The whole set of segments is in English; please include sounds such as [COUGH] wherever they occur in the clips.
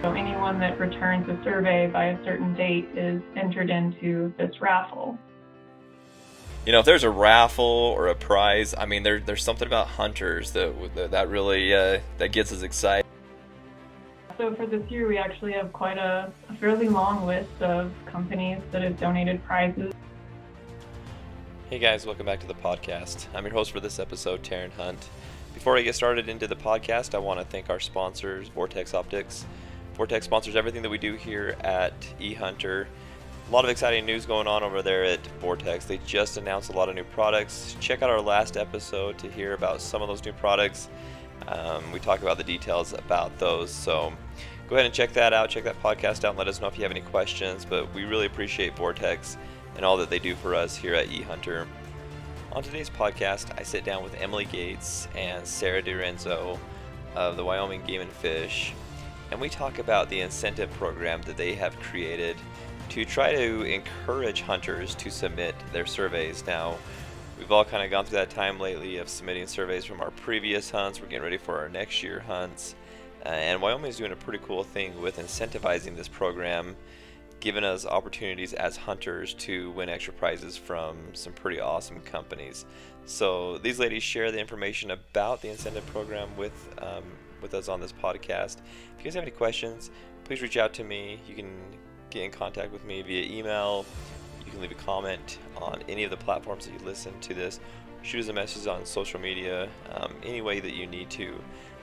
So anyone that returns a survey by a certain date is entered into this raffle. You know, if there's a raffle or a prize, I mean, there, there's something about hunters that that really uh, that gets us excited. So for this year, we actually have quite a, a fairly long list of companies that have donated prizes. Hey guys, welcome back to the podcast. I'm your host for this episode, Taryn Hunt. Before I get started into the podcast, I want to thank our sponsors, Vortex Optics. Vortex sponsors everything that we do here at eHunter. A lot of exciting news going on over there at Vortex. They just announced a lot of new products. Check out our last episode to hear about some of those new products. Um, we talk about the details about those. So go ahead and check that out. Check that podcast out and let us know if you have any questions. But we really appreciate Vortex and all that they do for us here at eHunter. On today's podcast, I sit down with Emily Gates and Sarah DiRenzo of the Wyoming Game and Fish, and we talk about the incentive program that they have created to try to encourage hunters to submit their surveys. Now, we've all kind of gone through that time lately of submitting surveys from our previous hunts. We're getting ready for our next year hunts. Uh, and Wyoming is doing a pretty cool thing with incentivizing this program given us opportunities as hunters to win extra prizes from some pretty awesome companies. So these ladies share the information about the incentive program with um, with us on this podcast. If you guys have any questions, please reach out to me. You can get in contact with me via email. You can leave a comment on any of the platforms that you listen to this. Shoot us a message on social media, um, any way that you need to.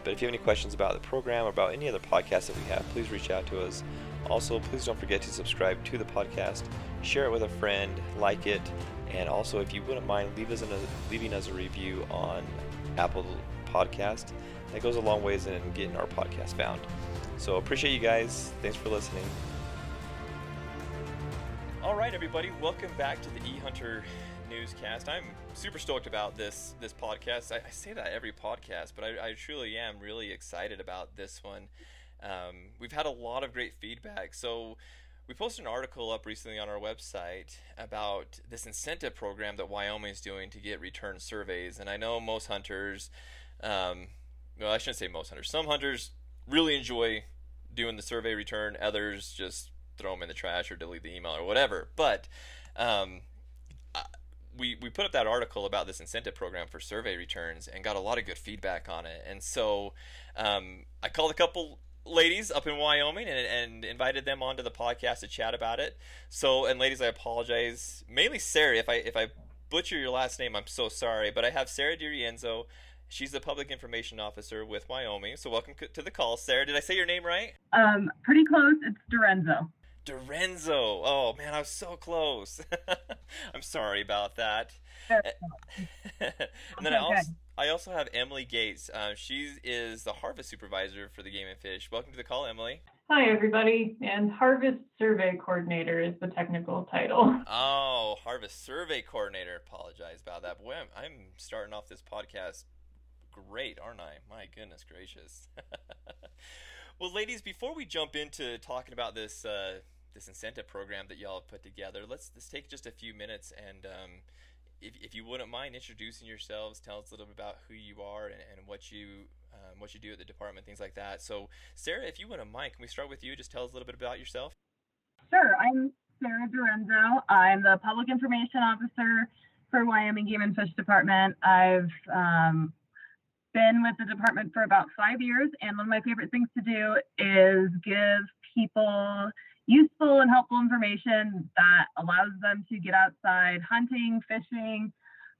But if you have any questions about the program or about any other podcast that we have, please reach out to us also, please don't forget to subscribe to the podcast, share it with a friend, like it, and also, if you wouldn't mind, leave us a, leaving us a review on Apple Podcast. That goes a long ways in getting our podcast found. So appreciate you guys. Thanks for listening. All right, everybody, welcome back to the E Hunter newscast. I'm super stoked about this this podcast. I, I say that every podcast, but I, I truly am really excited about this one. Um, we've had a lot of great feedback. So we posted an article up recently on our website about this incentive program that Wyoming is doing to get return surveys. And I know most hunters, um, well, I shouldn't say most hunters, some hunters really enjoy doing the survey return, others just throw them in the trash or delete the email or whatever. But um, we, we put up that article about this incentive program for survey returns and got a lot of good feedback on it. And so um, I called a couple ladies up in Wyoming and, and invited them onto the podcast to chat about it. So, and ladies, I apologize. Mainly Sarah, if I if I butcher your last name, I'm so sorry. But I have Sarah DiRienzo. She's the public information officer with Wyoming. So, welcome to the call, Sarah. Did I say your name right? Um, pretty close. It's Dorenzo. Dorenzo. Oh man, I was so close. [LAUGHS] I'm sorry about that. [LAUGHS] and then I also I also have Emily Gates. Uh, she is the harvest supervisor for the Game and Fish. Welcome to the call, Emily. Hi, everybody. And Harvest Survey Coordinator is the technical title. [LAUGHS] Oh, Harvest Survey Coordinator. Apologize about that. Boy, I'm, I'm starting off this podcast great, aren't I? My goodness gracious. [LAUGHS] well, ladies, before we jump into talking about this uh, this incentive program that y'all have put together, let's let's take just a few minutes and um, if, if you wouldn't mind introducing yourselves, tell us a little bit about who you are and, and what you um, what you do at the department, things like that. So, Sarah, if you wouldn't mind, can we start with you? Just tell us a little bit about yourself. Sure. I'm Sarah Dorenzo. I'm the public information officer for Wyoming Game and Fish Department. I've um, been with the department for about five years, and one of my favorite things to do is give people useful and helpful information that allows them to get outside hunting, fishing,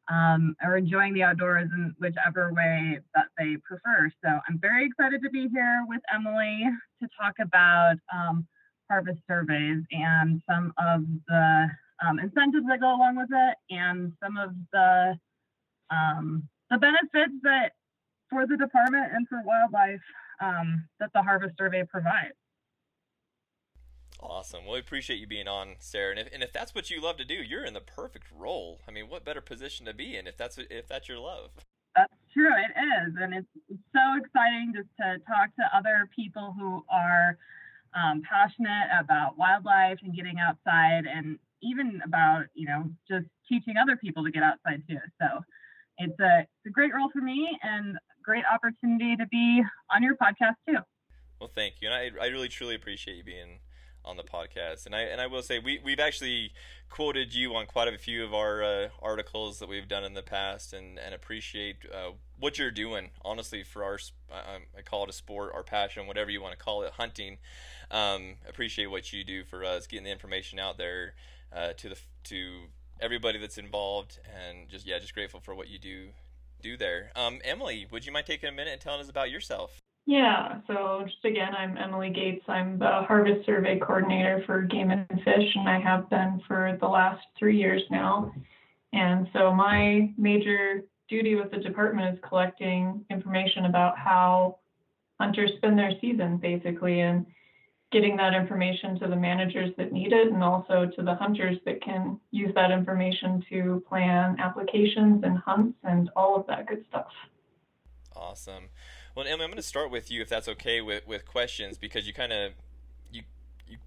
um, or enjoying the outdoors in whichever way that they prefer. So I'm very excited to be here with Emily to talk about um, harvest surveys and some of the um, incentives that go along with it and some of the um, the benefits that for the department and for wildlife um, that the harvest survey provides. Awesome. Well, we appreciate you being on, Sarah. And if, and if that's what you love to do, you're in the perfect role. I mean, what better position to be in if that's if that's your love? That's true. It is, and it's so exciting just to talk to other people who are um, passionate about wildlife and getting outside, and even about you know just teaching other people to get outside too. So it's a it's a great role for me and great opportunity to be on your podcast too. Well, thank you, and I I really truly appreciate you being on the podcast. And I and I will say we we've actually quoted you on quite a few of our uh, articles that we've done in the past, and and appreciate uh, what you're doing. Honestly, for our I, call it a sport, our passion, whatever you want to call it, hunting. Um, appreciate what you do for us, getting the information out there uh, to the to everybody that's involved, and just yeah, just grateful for what you do do there. Um, Emily, would you mind taking a minute and telling us about yourself? Yeah, so just again, I'm Emily Gates. I'm the Harvest Survey Coordinator for Game and Fish, and I have been for the last three years now. And so my major duty with the department is collecting information about how hunters spend their season, basically, and getting that information to the managers that need it and also to the hunters that can use that information to plan applications and hunts and all of that good stuff. Awesome. Well, Emily, I'm going to start with you if that's okay with, with questions because you kind of you you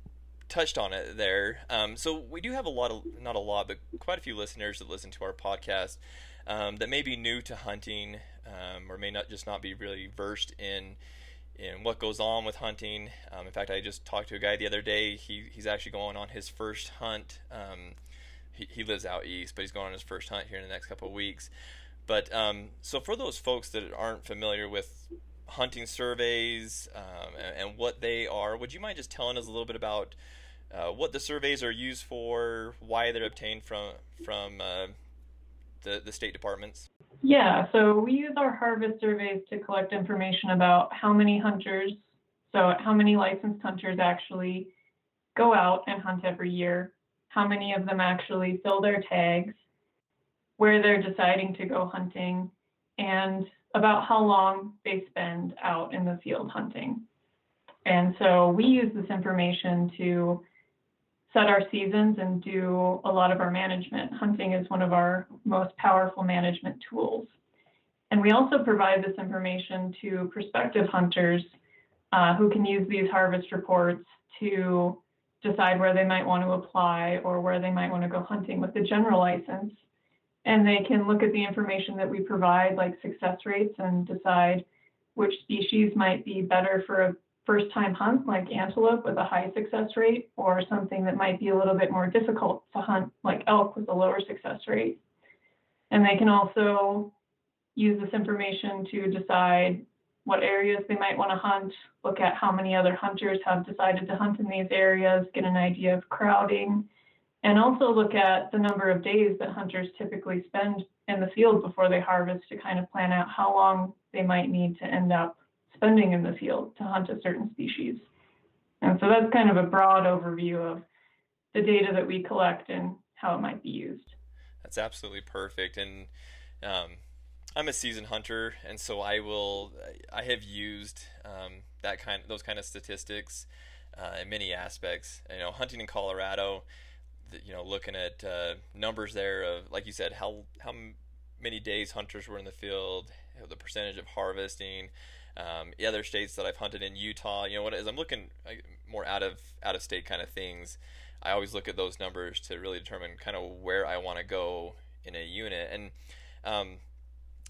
touched on it there. Um, so we do have a lot of not a lot, but quite a few listeners that listen to our podcast um, that may be new to hunting um, or may not just not be really versed in in what goes on with hunting. Um, in fact, I just talked to a guy the other day. He he's actually going on his first hunt. Um, he, he lives out east, but he's going on his first hunt here in the next couple of weeks. But um, so for those folks that aren't familiar with hunting surveys um, and, and, what they are, would you mind just telling us a little bit about uh, what the surveys are used for, why they're obtained from from uh, the the state departments? Yeah, so we use our harvest surveys to collect information about how many hunters, so how many licensed hunters actually go out and hunt every year, how many of them actually fill their tags, where they're deciding to go hunting, and about how long they spend out in the field hunting. And so we use this information to set our seasons and do a lot of our management. Hunting is one of our most powerful management tools. And we also provide this information to prospective hunters uh, who can use these harvest reports to decide where they might want to apply or where they might want to go hunting with the general license and they can look at the information that we provide, like success rates, and decide which species might be better for a first time hunt, like antelope with a high success rate, or something that might be a little bit more difficult to hunt, like elk with a lower success rate. And they can also use this information to decide what areas they might want to hunt, look at how many other hunters have decided to hunt in these areas, get an idea of crowding, and also look at the number of days that hunters typically spend in the field before they harvest to kind of plan out how long they might need to end up spending in the field to hunt a certain species. And so that's kind of a broad overview of the data that we collect and how it might be used. That's absolutely perfect. And um, I'm a seasoned hunter, and so I will. I have used um, that kind, those kind of statistics uh, in many aspects. You know, hunting in Colorado you know, looking at uh, numbers there of, like you said, how how many days hunters were in the field, the percentage of harvesting. Um, the other states that I've hunted in Utah, you know, what as I'm looking more out of out of state kind of things, I always look at those numbers to really determine kind of where I want to go in a unit. And um,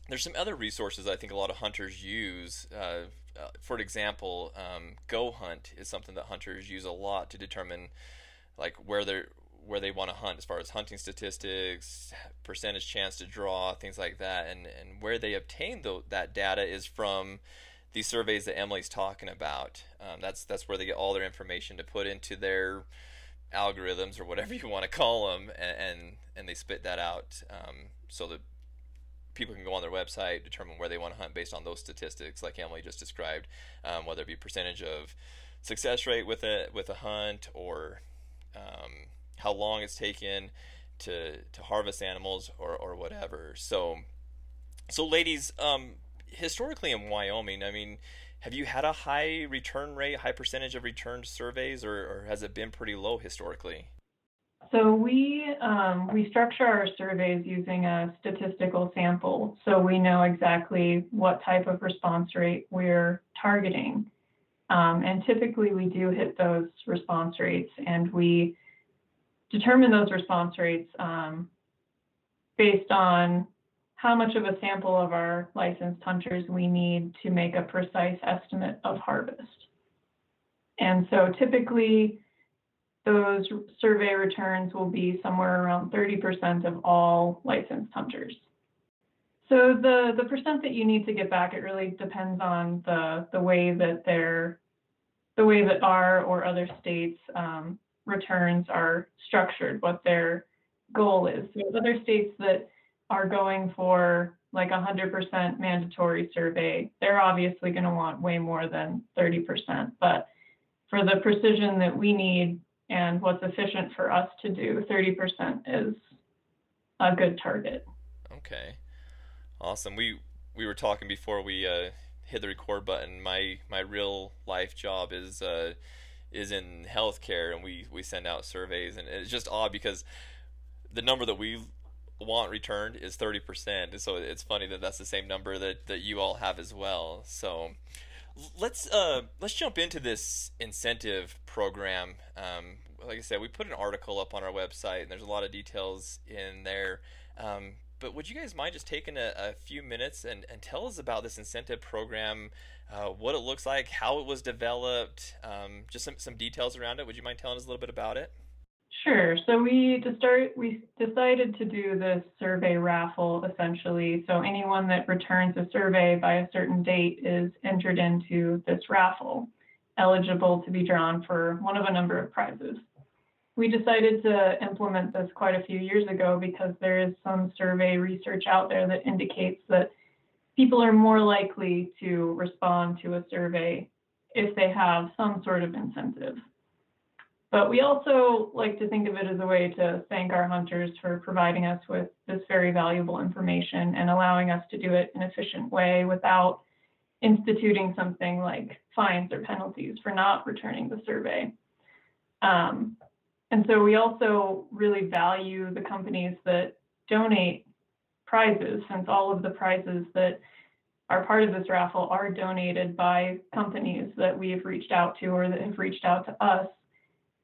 there's some other resources I think a lot of hunters use. Uh, uh, for example, um, Go Hunt is something that hunters use a lot to determine like where they're where they want to hunt as far as hunting statistics, percentage chance to draw, things like that. And, and where they obtain the, that data is from these surveys that Emily's talking about. Um, that's, that's where they get all their information to put into their algorithms or whatever [LAUGHS] you want to call them, and, and, and they spit that out um, so that people can go on their website, determine where they want to hunt based on those statistics, like Emily just described, um, whether it be percentage of success rate with a with a hunt or um, how long it's taken to to harvest animals or or whatever. So so ladies, um, historically in Wyoming, I mean, have you had a high return rate, high percentage of returned surveys, or, or has it been pretty low historically? So we um, we structure our surveys using a statistical sample, so we know exactly what type of response rate we're targeting, um, and typically we do hit those response rates, and we determine those response rates um, based on how much of a sample of our licensed hunters we need to make a precise estimate of harvest. And so typically, those survey returns will be somewhere around 30% of all licensed hunters. So the, the percent that you need to get back, it really depends on the, the way that their, the way that our or other states um, returns are structured, what their goal is. So other states that are going for like a 100% mandatory survey, they're obviously going to want way more than 30%. But for the precision that we need and what's efficient for us to do, 30% is a good target. Okay. Awesome. We we were talking before we uh, hit the record button. My my real life job is uh, is in healthcare, and we we send out surveys, and it's just odd because the number that we want returned is 30%. So it's funny that that's the same number that, that you all have as well. So let's uh, let's jump into this incentive program. Um, like I said, we put an article up on our website, and there's a lot of details in there. Um, but would you guys mind just taking a, a, few minutes and, and tell us about this incentive program, uh, what it looks like, how it was developed, um, just some, some details around it? Would you mind telling us a little bit about it? Sure. So we to start we decided to do this survey raffle essentially. So anyone that returns a survey by a certain date is entered into this raffle, eligible to be drawn for one of a number of prizes. We decided to implement this quite a few years ago because there is some survey research out there that indicates that people are more likely to respond to a survey if they have some sort of incentive. But we also like to think of it as a way to thank our hunters for providing us with this very valuable information and allowing us to do it in an efficient way without instituting something like fines or penalties for not returning the survey. Um, and so we also really value the companies that donate prizes, since all of the prizes that are part of this raffle are donated by companies that we have reached out to or that have reached out to us.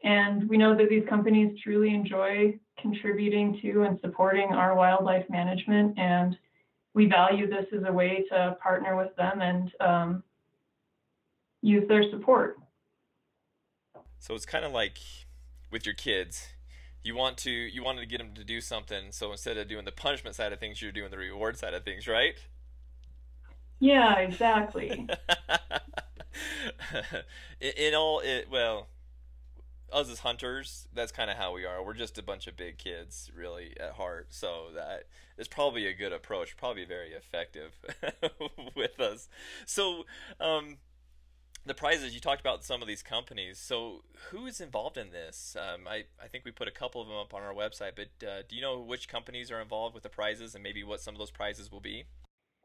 And we know that these companies truly enjoy contributing to and supporting our wildlife management. And we value this as a way to partner with them and um, use their support. So it's kind of like with your kids. You want to you wanted to get them to do something, so instead of doing the punishment side of things, you're doing the reward side of things, right? Yeah, exactly. [LAUGHS] in, in all it well, us as hunters, that's kind of how we are. We're just a bunch of big kids, really, at heart. So that is probably a good approach, probably very effective [LAUGHS] with us. So, um, the prizes you talked about some of these companies. So, who is involved in this? Um, I I think we put a couple of them up on our website, but uh, do you know which companies are involved with the prizes and maybe what some of those prizes will be?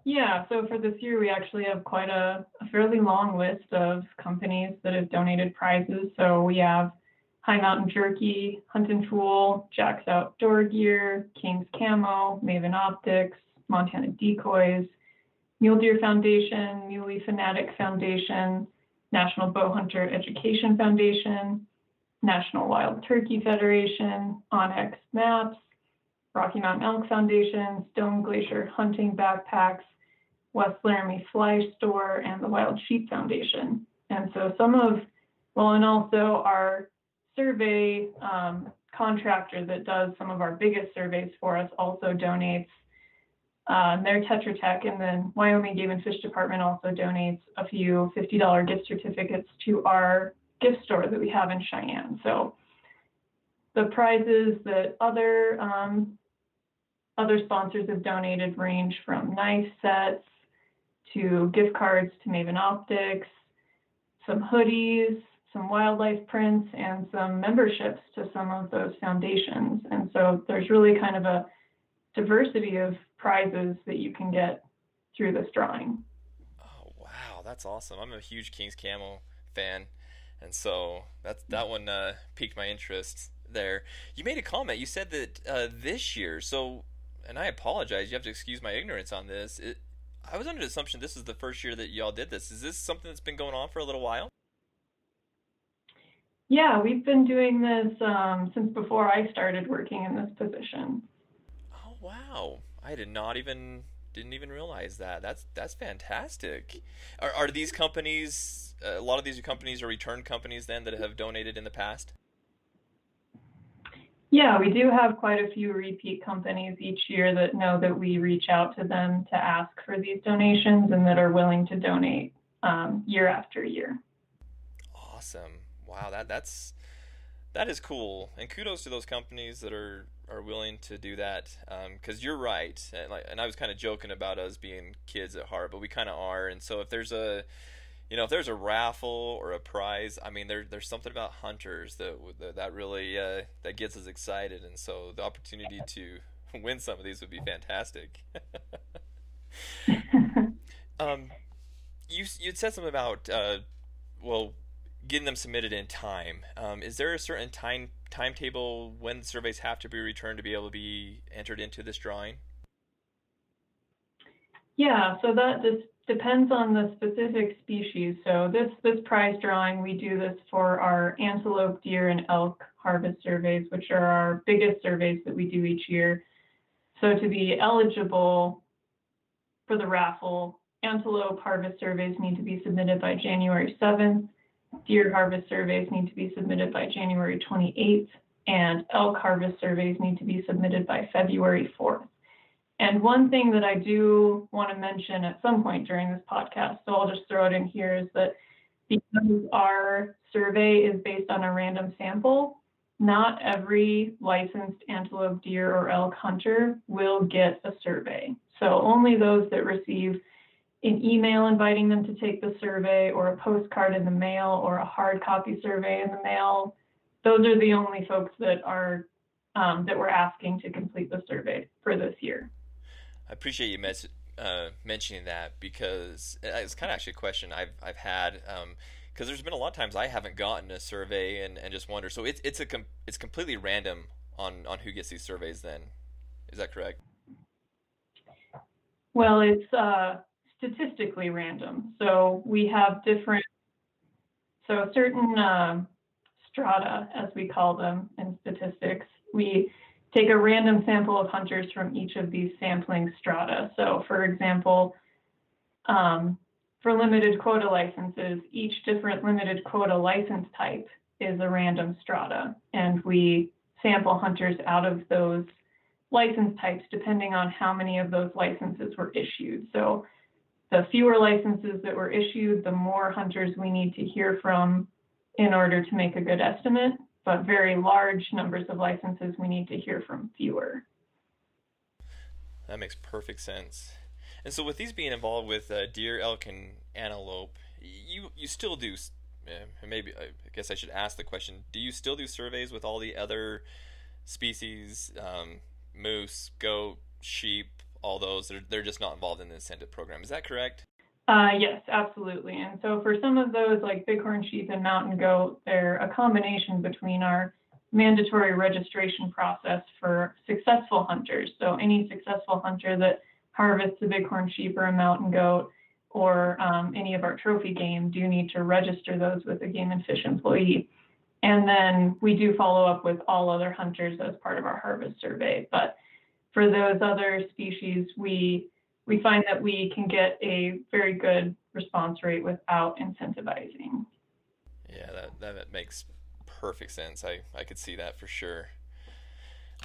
Yeah, so for this year, we actually have quite a, a fairly long list of companies that have donated prizes. So we have High Mountain Jerky, Hunt and Tool, Jax Outdoor Gear, King's Camo, Maven Optics, Montana Decoys, Mule Deer Foundation, Muley Fanatic Foundation, National Bowhunter Education Foundation, National Wild Turkey Federation, onX Maps, Rocky Mountain Elk Foundation, Stone Glacier Hunting Backpacks, West Laramie Fly Store, and the Wild Sheep Foundation. And so some of, well, and also our survey um, contractor that does some of our biggest surveys for us also donates uh, their Tetra Tech, and then Wyoming Game and Fish Department also donates a few $50 gift certificates to our gift store that we have in Cheyenne. So the prizes that other um, other sponsors have donated range from knife sets to gift cards to Maven Optics, some hoodies, some wildlife prints and some memberships to some of those foundations. And so there's really kind of a diversity of prizes that you can get through this drawing. Oh wow, that's awesome! I'm a huge King's Camo fan, and so that that one uh, piqued my interest there. You made a comment. You said that uh, this year, so and I apologize. You have to excuse my ignorance on this. It, I was under the assumption this is the first year that y'all did this. Is this something that's been going on for a little while? Yeah, we've been doing this um, since before I started working in this position. Oh wow! I did not even didn't even realize that. That's that's fantastic. Are are these companies? Uh, a lot of these companies are return companies then that have donated in the past. Yeah, we do have quite a few repeat companies each year that know that we reach out to them to ask for these donations and that are willing to donate um, year after year. Awesome! Wow, that that's that is cool, and kudos to those companies that are are willing to do that. Because um, you're right, and, like, and I was kind of joking about us being kids at heart, but we kind of are. And so if there's a you know, if there's a raffle or a prize, I mean, there, there's something about hunters that that, really uh, that gets us excited, and so the opportunity to [LAUGHS] win some of these would be fantastic. [LAUGHS] um, you you said something about uh, well, getting them submitted in time. Um, is there a certain time timetable when surveys have to be returned to be able to be entered into this drawing? Yeah, so that just depends on the specific species. So this, this prize drawing, we do this for our antelope, deer, and elk harvest surveys, which are our biggest surveys that we do each year. So to be eligible for the raffle, antelope harvest surveys need to be submitted by January 7th, deer harvest surveys need to be submitted by January 28th, and elk harvest surveys need to be submitted by February 4th. And one thing that I do want to mention at some point during this podcast, so I'll just throw it in here, is that because our survey is based on a random sample, not every licensed antelope, deer, or elk hunter will get a survey. So only those that receive an email inviting them to take the survey, or a postcard in the mail, or a hard copy survey in the mail, those are the only folks that are um, that we're asking to complete the survey for this year. I appreciate you mes- uh, mentioning that because it's kind of actually a question I've I've had because um, there's been a lot of times I haven't gotten a survey and, and just wonder. So it's it's a com- it's completely random on on who gets these surveys. Then is that correct? Well, it's uh, statistically random. So we have different. So certain uh, strata, as we call them in statistics, we take a random sample of hunters from each of these sampling strata. So for example, um, for limited quota licenses, each different limited quota license type is a random strata. And we sample hunters out of those license types depending on how many of those licenses were issued. So the fewer licenses that were issued, the more hunters we need to hear from in order to make a good estimate but very large numbers of licenses, we need to hear from fewer. That makes perfect sense. And so, with these being involved with uh, deer, elk, and antelope, you you still do. Maybe I guess I should ask the question: Do you still do surveys with all the other species, um, moose, goat, sheep, all those? They're they're just not involved in the incentive program. Is that correct? Uh, yes, absolutely. And so for some of those, like bighorn sheep and mountain goat, they're a combination between our mandatory registration process for successful hunters. So any successful hunter that harvests a bighorn sheep or a mountain goat or um, any of our trophy game do need to register those with a game and fish employee. And then we do follow up with all other hunters as part of our harvest survey. But for those other species, we we find that we can get a very good response rate without incentivizing. Yeah, that, that makes perfect sense. I, I could see that for sure.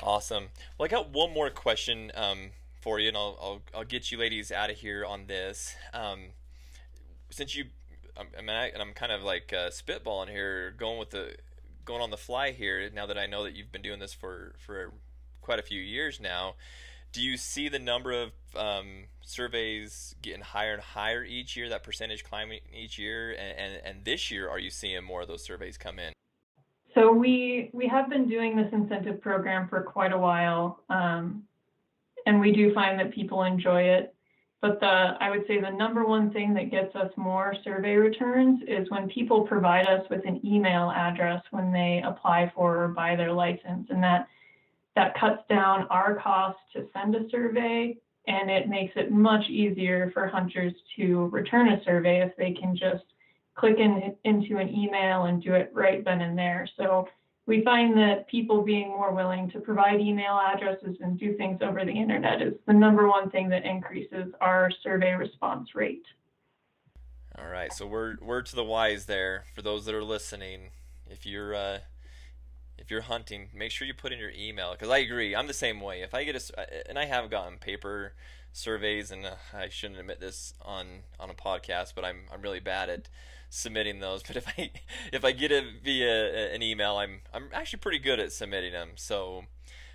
Awesome. Well, I got one more question um, for you, and I'll, I'll, I'll get you ladies out of here on this. Um, since you, I mean, I, and I'm kind of like uh, spitballing here, going with the, going on the fly here. Now that I know that you've been doing this for for quite a few years now, do you see the number of um, surveys getting higher and higher each year? That percentage climbing each year, and, and, and this year, are you seeing more of those surveys come in? So we we have been doing this incentive program for quite a while, um, and we do find that people enjoy it. But the I would say the number one thing that gets us more survey returns is when people provide us with an email address when they apply for or buy their license, and that that cuts down our cost to send a survey and it makes it much easier for hunters to return a survey if they can just click in into an email and do it right then and there. So we find that people being more willing to provide email addresses and do things over the internet is the number one thing that increases our survey response rate. All right, so we're we're to the wise there for those that are listening. If you're uh, if you're hunting, make sure you put in your email because I agree. I'm the same way. If I get a and I have gotten paper surveys, and uh, I shouldn't admit this on on a podcast, but I'm I'm really bad at submitting those. [LAUGHS] But if I if I get it via an email, I'm I'm actually pretty good at submitting them. So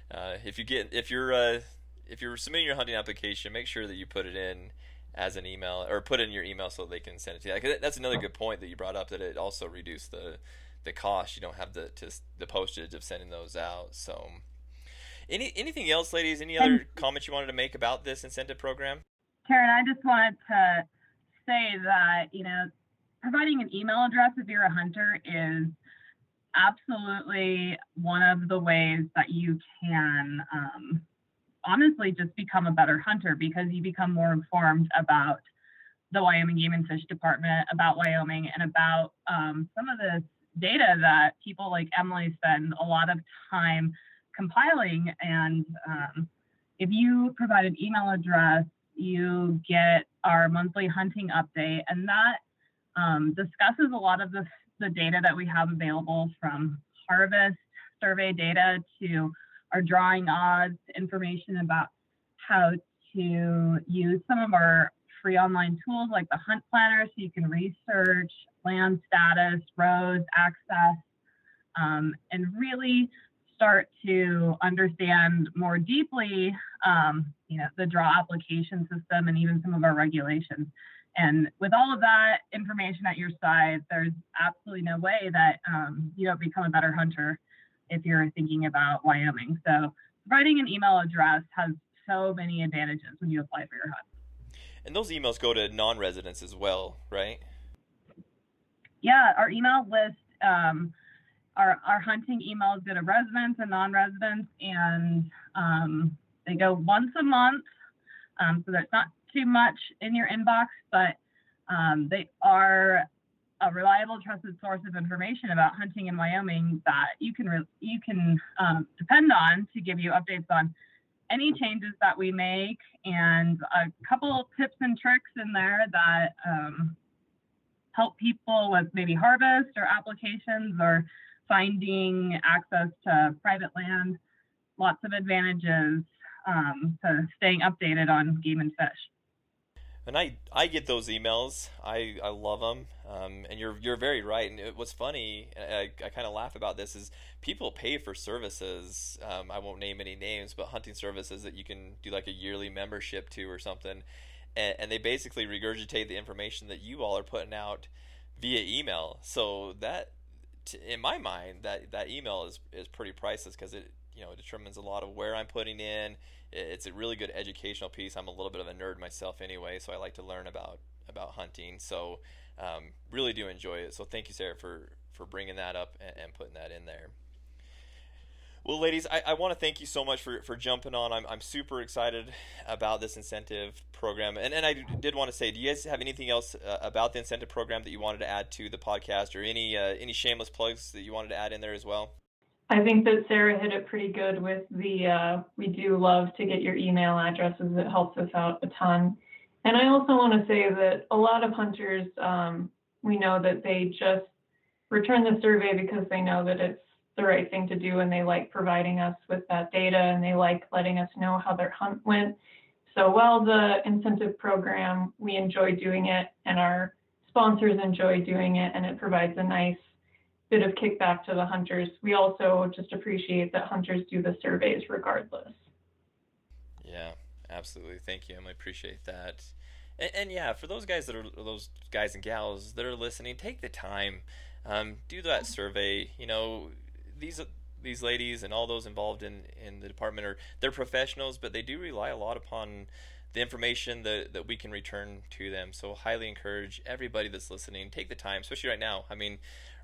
uh, if you get if you're uh, if you're submitting your hunting application, make sure that you put it in as an email or put in your email so they can send it to you. That's another good point that you brought up that it also reduced the the cost. You don't have the to, the postage of sending those out. So any anything else, ladies? Any other comments you wanted to make about this incentive program? Karen, I just wanted to say that you know providing an email address if you're a hunter is absolutely one of the ways that you can um, honestly just become a better hunter because you become more informed about the Wyoming Game and Fish Department, about Wyoming, and about um, some of this data that people like Emily spend a lot of time compiling. And um, if you provide an email address, you get our monthly hunting update, and that um, discusses a lot of the, the data that we have available from harvest survey data to our drawing odds, information about how to use some of our free online tools like the Hunt Planner so you can research land status, roads, access, um, and really start to understand more deeply, um, you know, the draw application system and even some of our regulations. And with all of that information at your side, there's absolutely no way that um, you don't become a better hunter if you're thinking about Wyoming. So providing an email address has so many advantages when you apply for your hunt. And those emails go to non-residents as well, right? Yeah, our email list, um, our our hunting emails go to residents and non-residents, and um, they go once a month. Um, so there's not too much in your inbox, but um, they are a reliable, trusted source of information about hunting in Wyoming that you can re- you can um, depend on to give you updates on any changes that we make and a couple tips and tricks in there that um, help people with maybe harvest or applications or finding access to private land. Lots of advantages um, to staying updated on game and fish and I I get those emails. I, I love them. Um, and you're you're very right. And it, what's funny, I, I kind of laugh about this, is people pay for services. Um, I won't name any names, but hunting services that you can do like a yearly membership to or something, and, and they basically regurgitate the information that you all are putting out via email. So that, in my mind, that that email is is pretty priceless because it you know determines a lot of where I'm putting in it's a really good educational piece. I'm a little bit of a nerd myself anyway, so I like to learn about about hunting. So um, really do enjoy it. So thank you, Sarah, for for bringing that up and, and putting that in there. Well, ladies, I, I want to thank you so much for, for jumping on. I'm, I'm super excited about this incentive program. And, and I did want to say, do you guys have anything else uh, about the incentive program that you wanted to add to the podcast or any, uh, any shameless plugs that you wanted to add in there as well? I think that Sarah hit it pretty good with the uh, we do love to get your email addresses. It helps us out a ton. And I also want to say that a lot of hunters, um, we know that they just return the survey because they know that it's the right thing to do and they like providing us with that data and they like letting us know how their hunt went. So while the incentive program, we enjoy doing it and our sponsors enjoy doing it and it provides a nice bit of kickback to the hunters. We also just appreciate that hunters do the surveys regardless. Yeah, absolutely. Thank you, I appreciate that. And, and, yeah, for those guys that are those guys and gals that are listening, take the time, um, do that survey. You know, these these ladies and all those involved in in the department are they're professionals, but they do rely a lot upon the information that, that we can return to them. So highly encourage everybody that's listening, take the time, especially right now. I mean,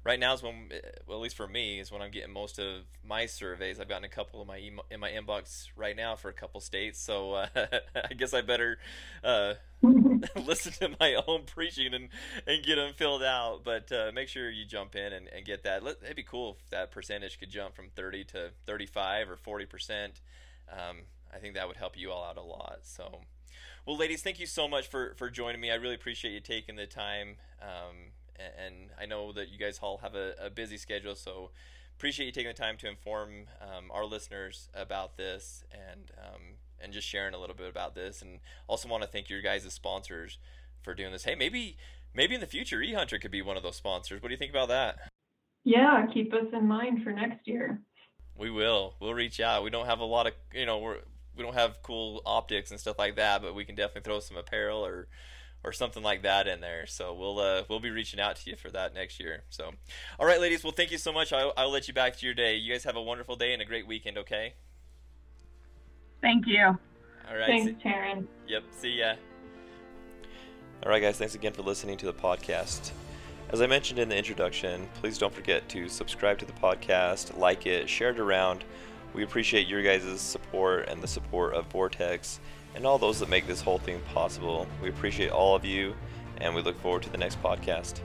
right now is when, well, at least for me, is when I'm getting most of my surveys. I've gotten a couple of my email, in my inbox right now for a couple states, so uh, [LAUGHS] I guess I better uh, [LAUGHS] listen to my own preaching and, and get them filled out. But uh, make sure you jump in and, and get that. Let, it'd be cool if that percentage could jump from 30 to 35 or 40 percent. Um, I think that would help you all out a lot. So, well, ladies, thank you so much for for joining me. I really appreciate you taking the time. Um, and, I know that you guys all have a, a busy schedule, so appreciate you taking the time to inform um, our listeners about this and um, and just sharing a little bit about this. And also want to thank your guys' as sponsors for doing this. Hey, maybe maybe in the future, eHunter could be one of those sponsors. What do you think about that? Yeah, keep us in mind for next year. We will. We'll reach out. We don't have a lot of you know we're we don't have cool optics and stuff like that, but we can definitely throw some apparel or or something like that in there. So we'll uh, we'll be reaching out to you for that next year. So, all right, ladies. Well, thank you so much. I'll, I'll let you back to your day. You guys have a wonderful day and a great weekend. Okay. Thank you. All right. Thanks, Taryn. Yep. See ya. All right, guys. Thanks again for listening to the podcast. As I mentioned in the introduction, please don't forget to subscribe to the podcast, like it, share it around. We appreciate your guys' support and the support of Vortex and all those that make this whole thing possible. We appreciate all of you, and we look forward to the next podcast.